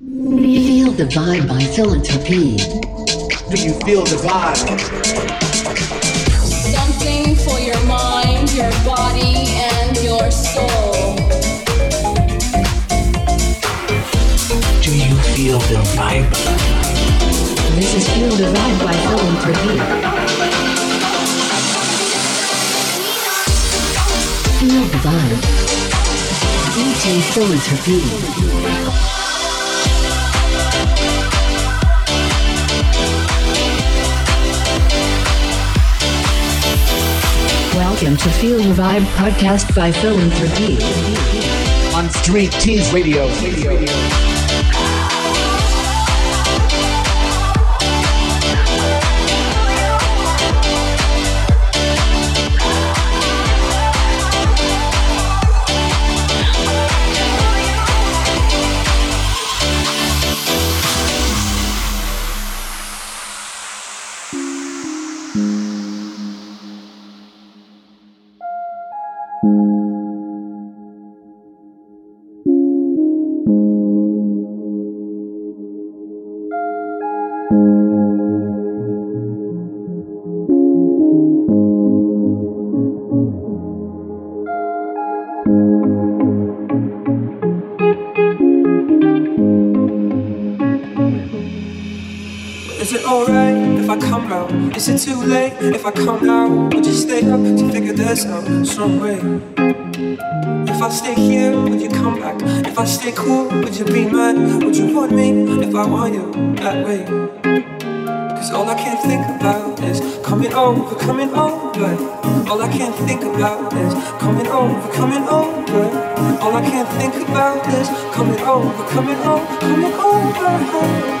Feel the vibe by philanthropy. Do you feel the vibe? Something for your mind, your body, and your soul. Do you feel the vibe? This is Feel the Vibe by philanthropy. Feel the vibe. DJ philanthropy. Welcome to Feel the Vibe podcast by philanthropy. On Street Tease Radio. Is way? If I stay here, would you come back? If I stay cool, would you be mad? Would you want me if I want you that way? Cause all I can think about is coming over, coming over. All I can think about is coming over, coming over. All I can think about is coming over, coming over, coming over.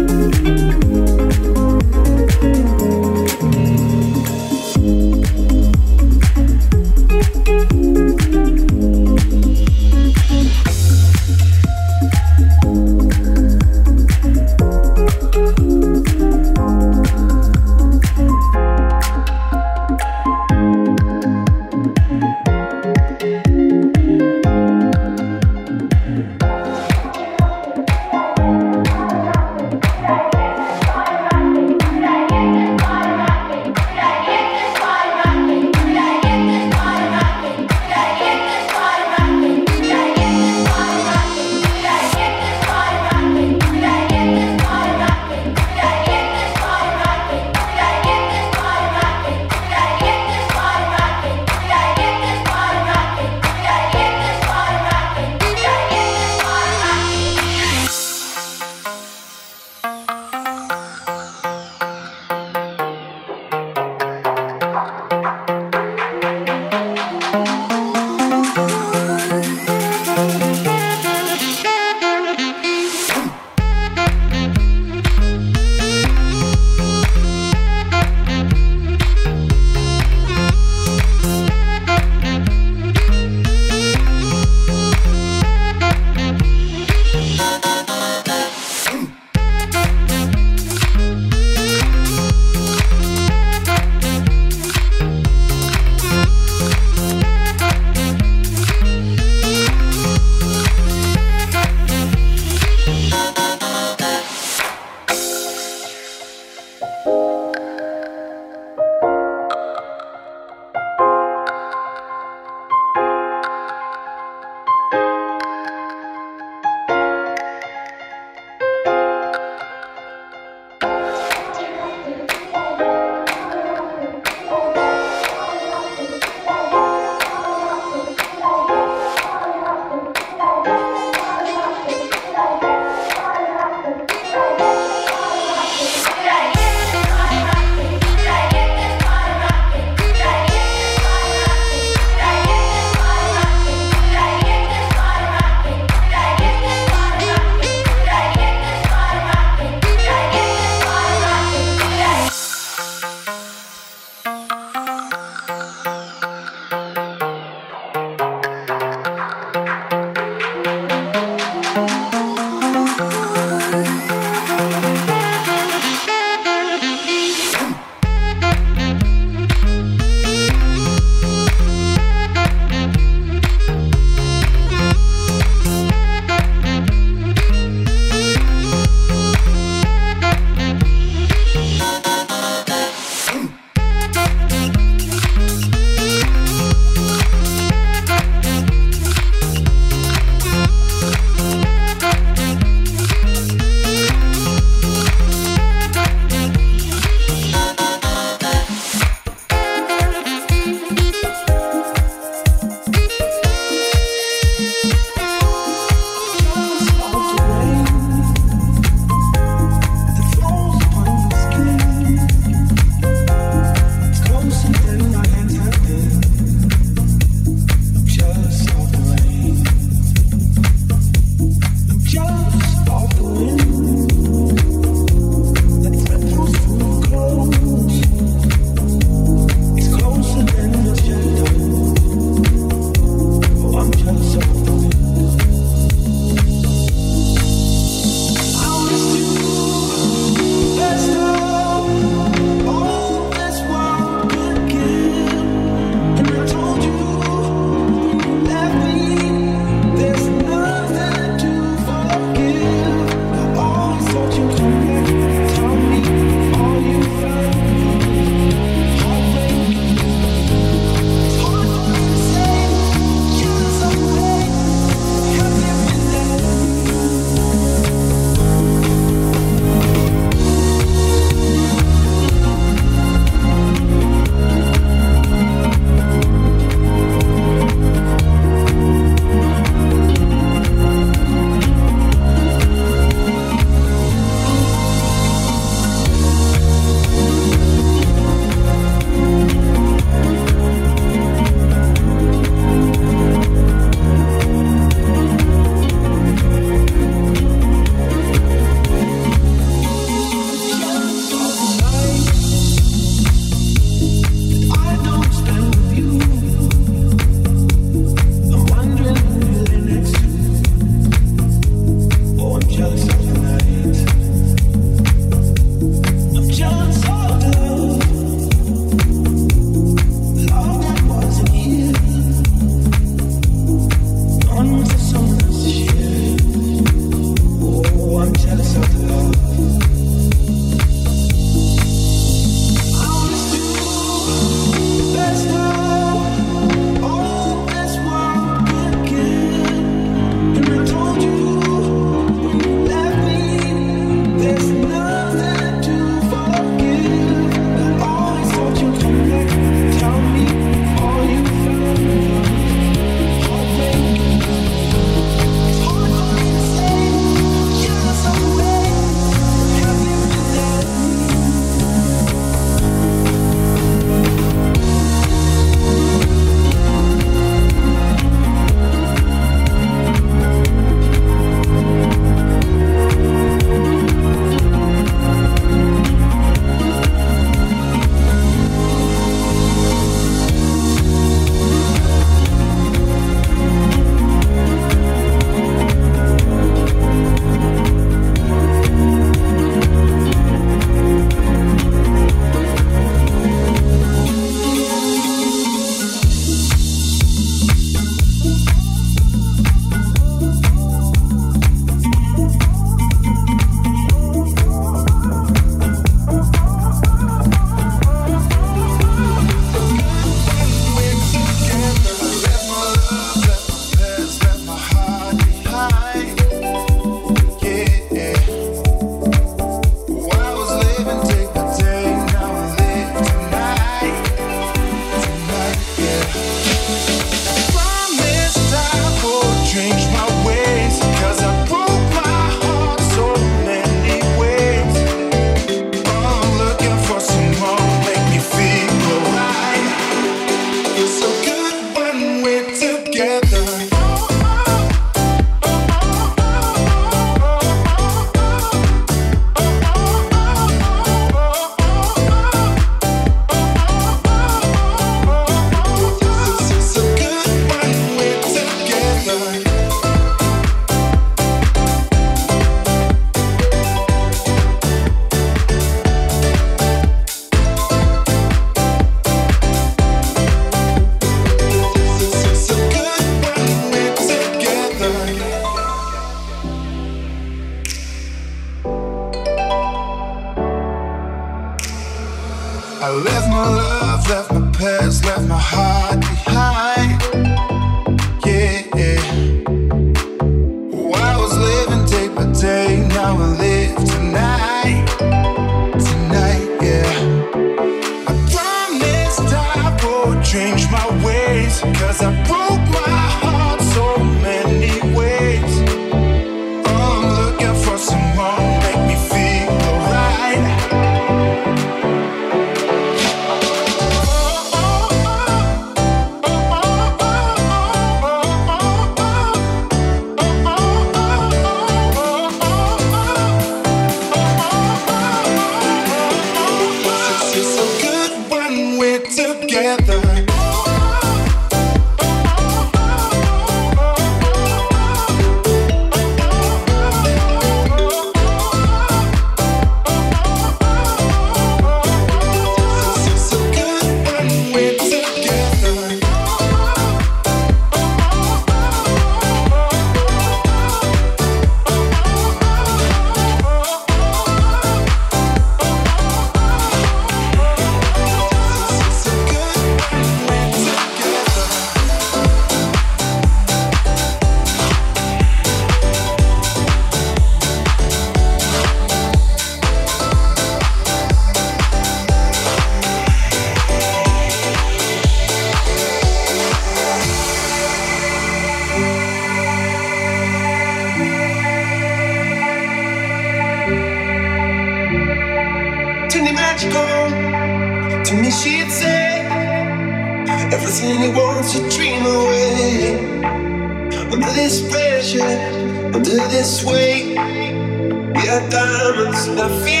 Me feel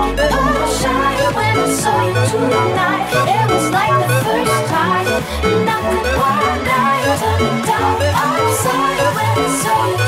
But I was shy when I saw you tonight. It was like the first time, nothing I could wide eyes. I'm sorry when I saw you.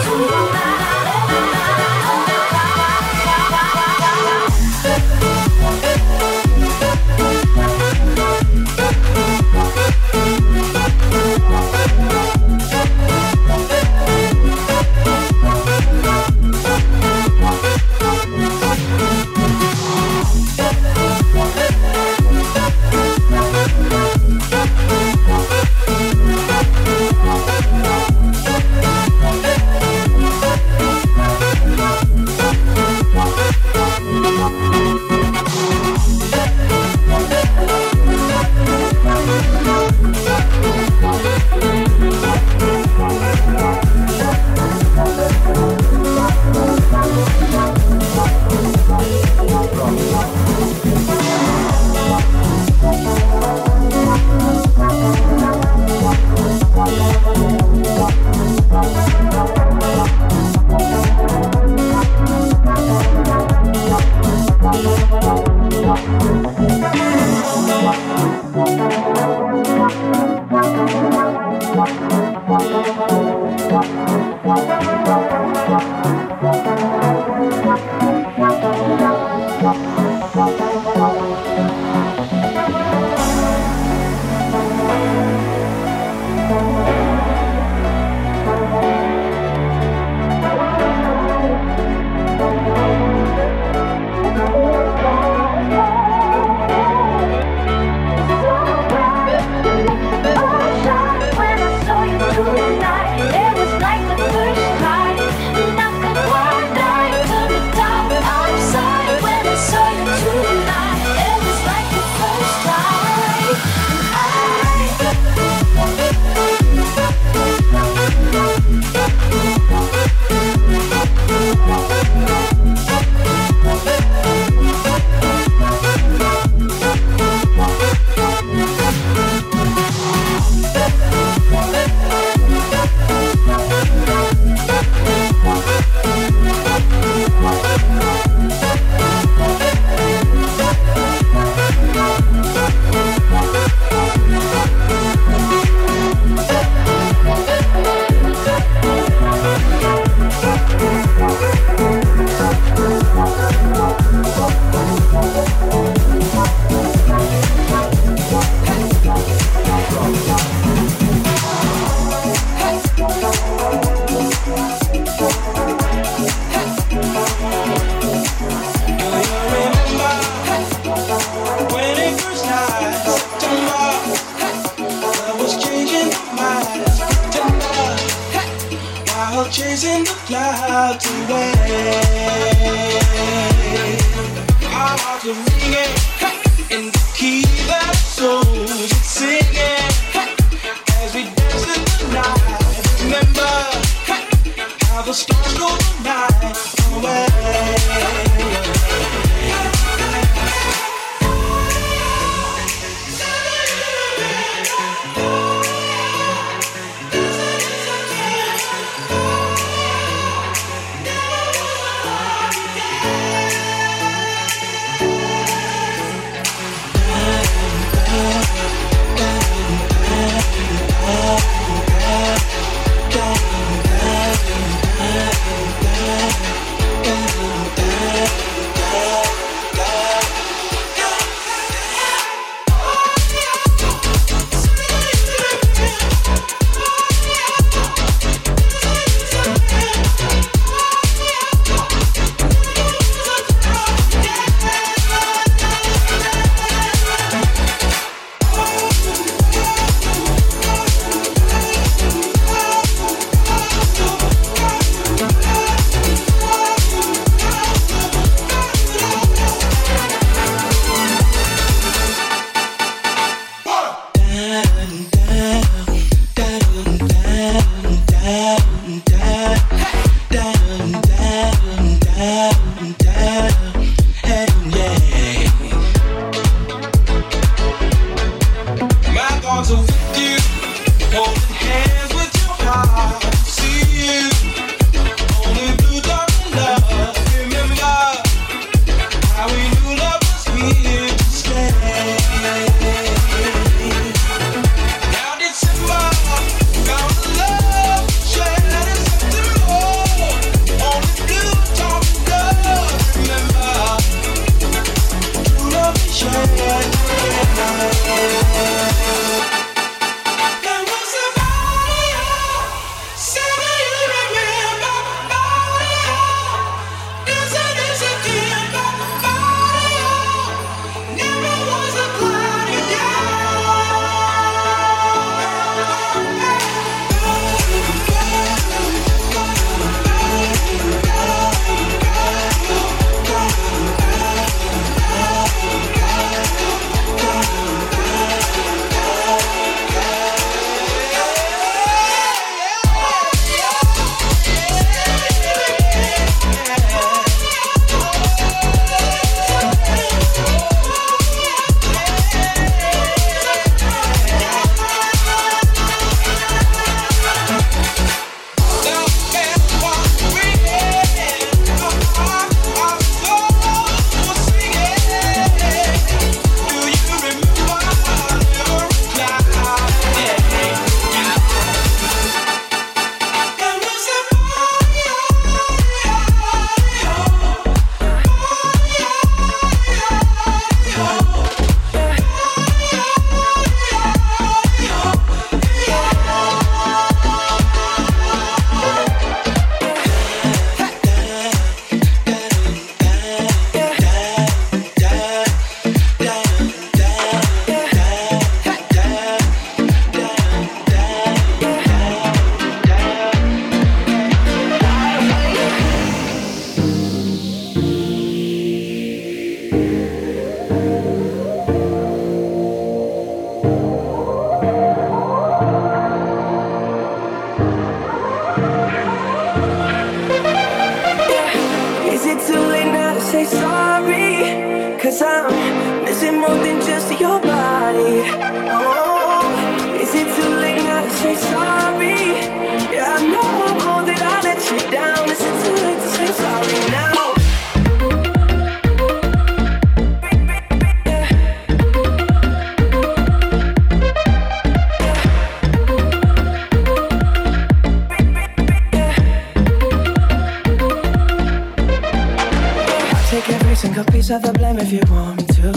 Is if you want me to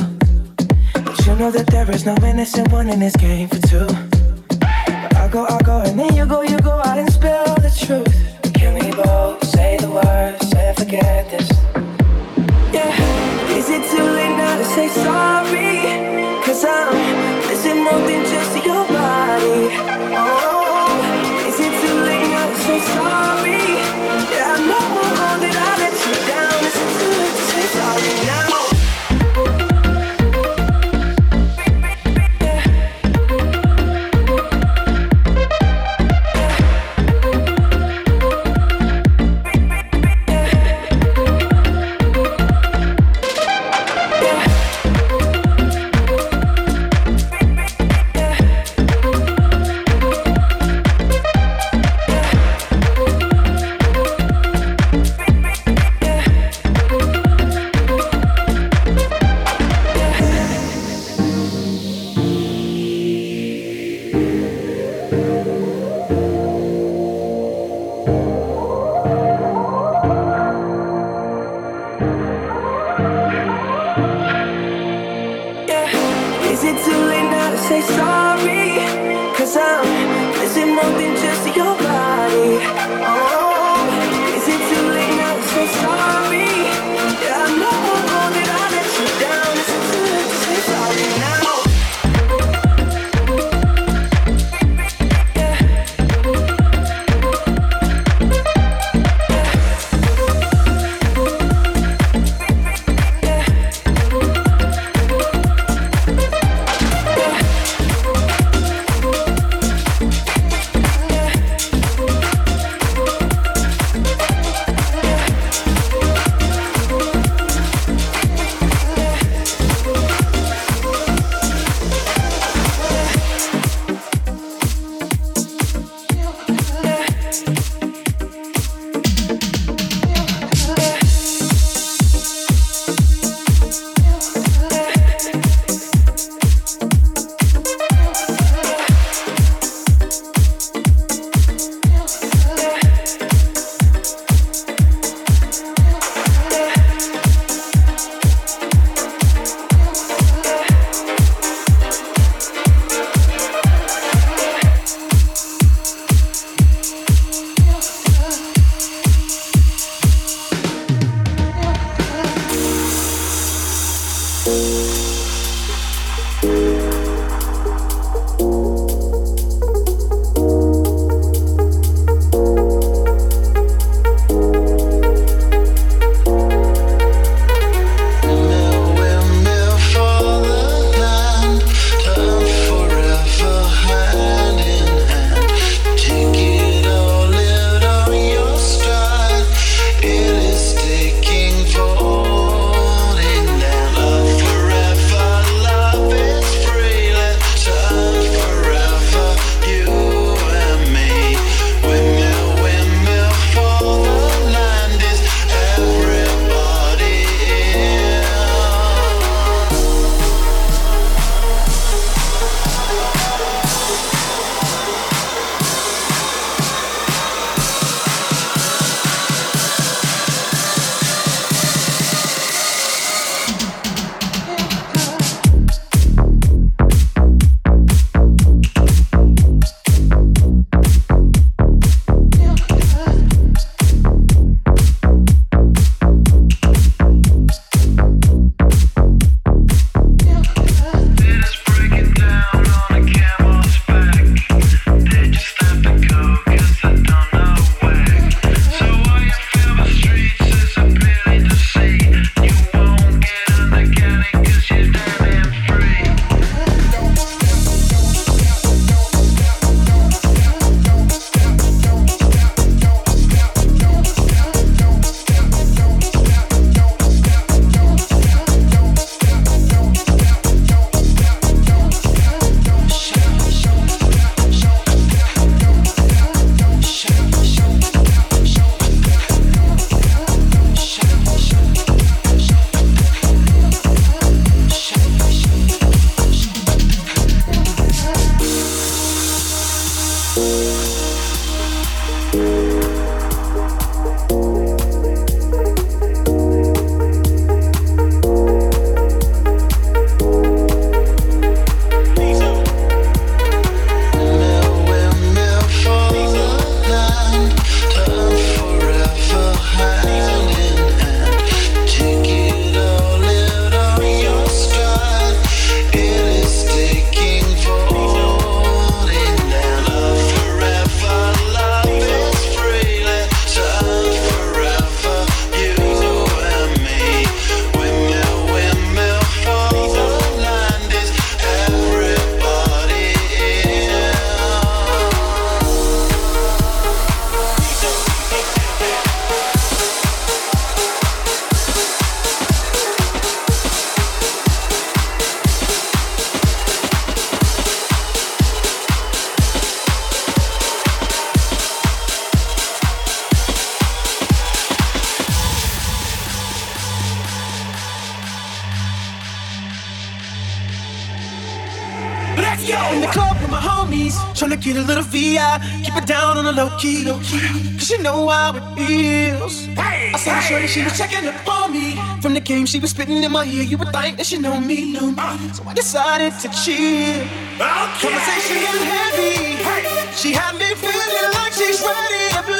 But you know that there is no innocent one in this game for two. I go, I go, and then you sorry? Keep it down on the low key. Cause you know how it feels. I saw shorty, she was checking up on me. From the game she was spitting in my ear, you would think that she know me. Know me. Uh. So I decided to chill. Okay. Conversation is heavy. She had me feeling like she's ready to.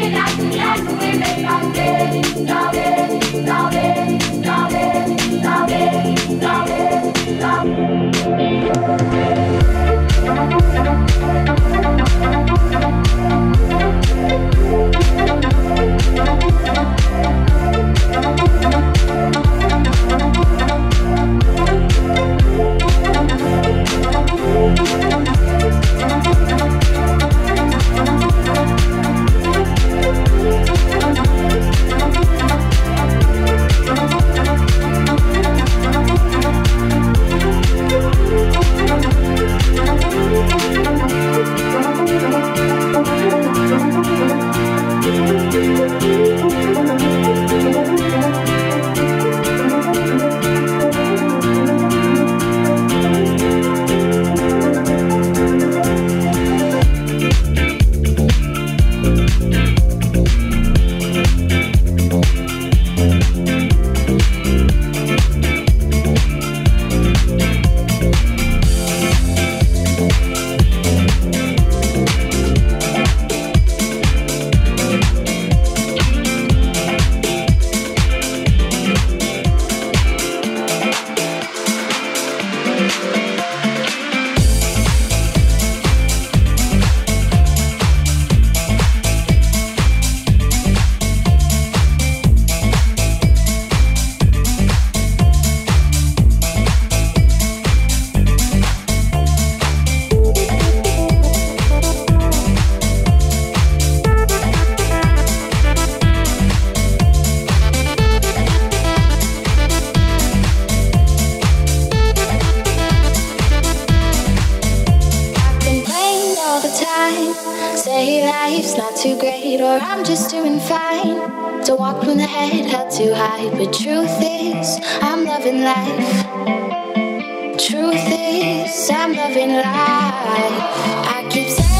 Thank you. say life's not too great or I'm just doing fine. Don't walk with the head held to hide, but truth is, I'm loving life. Truth is, I'm loving life. I keep saying.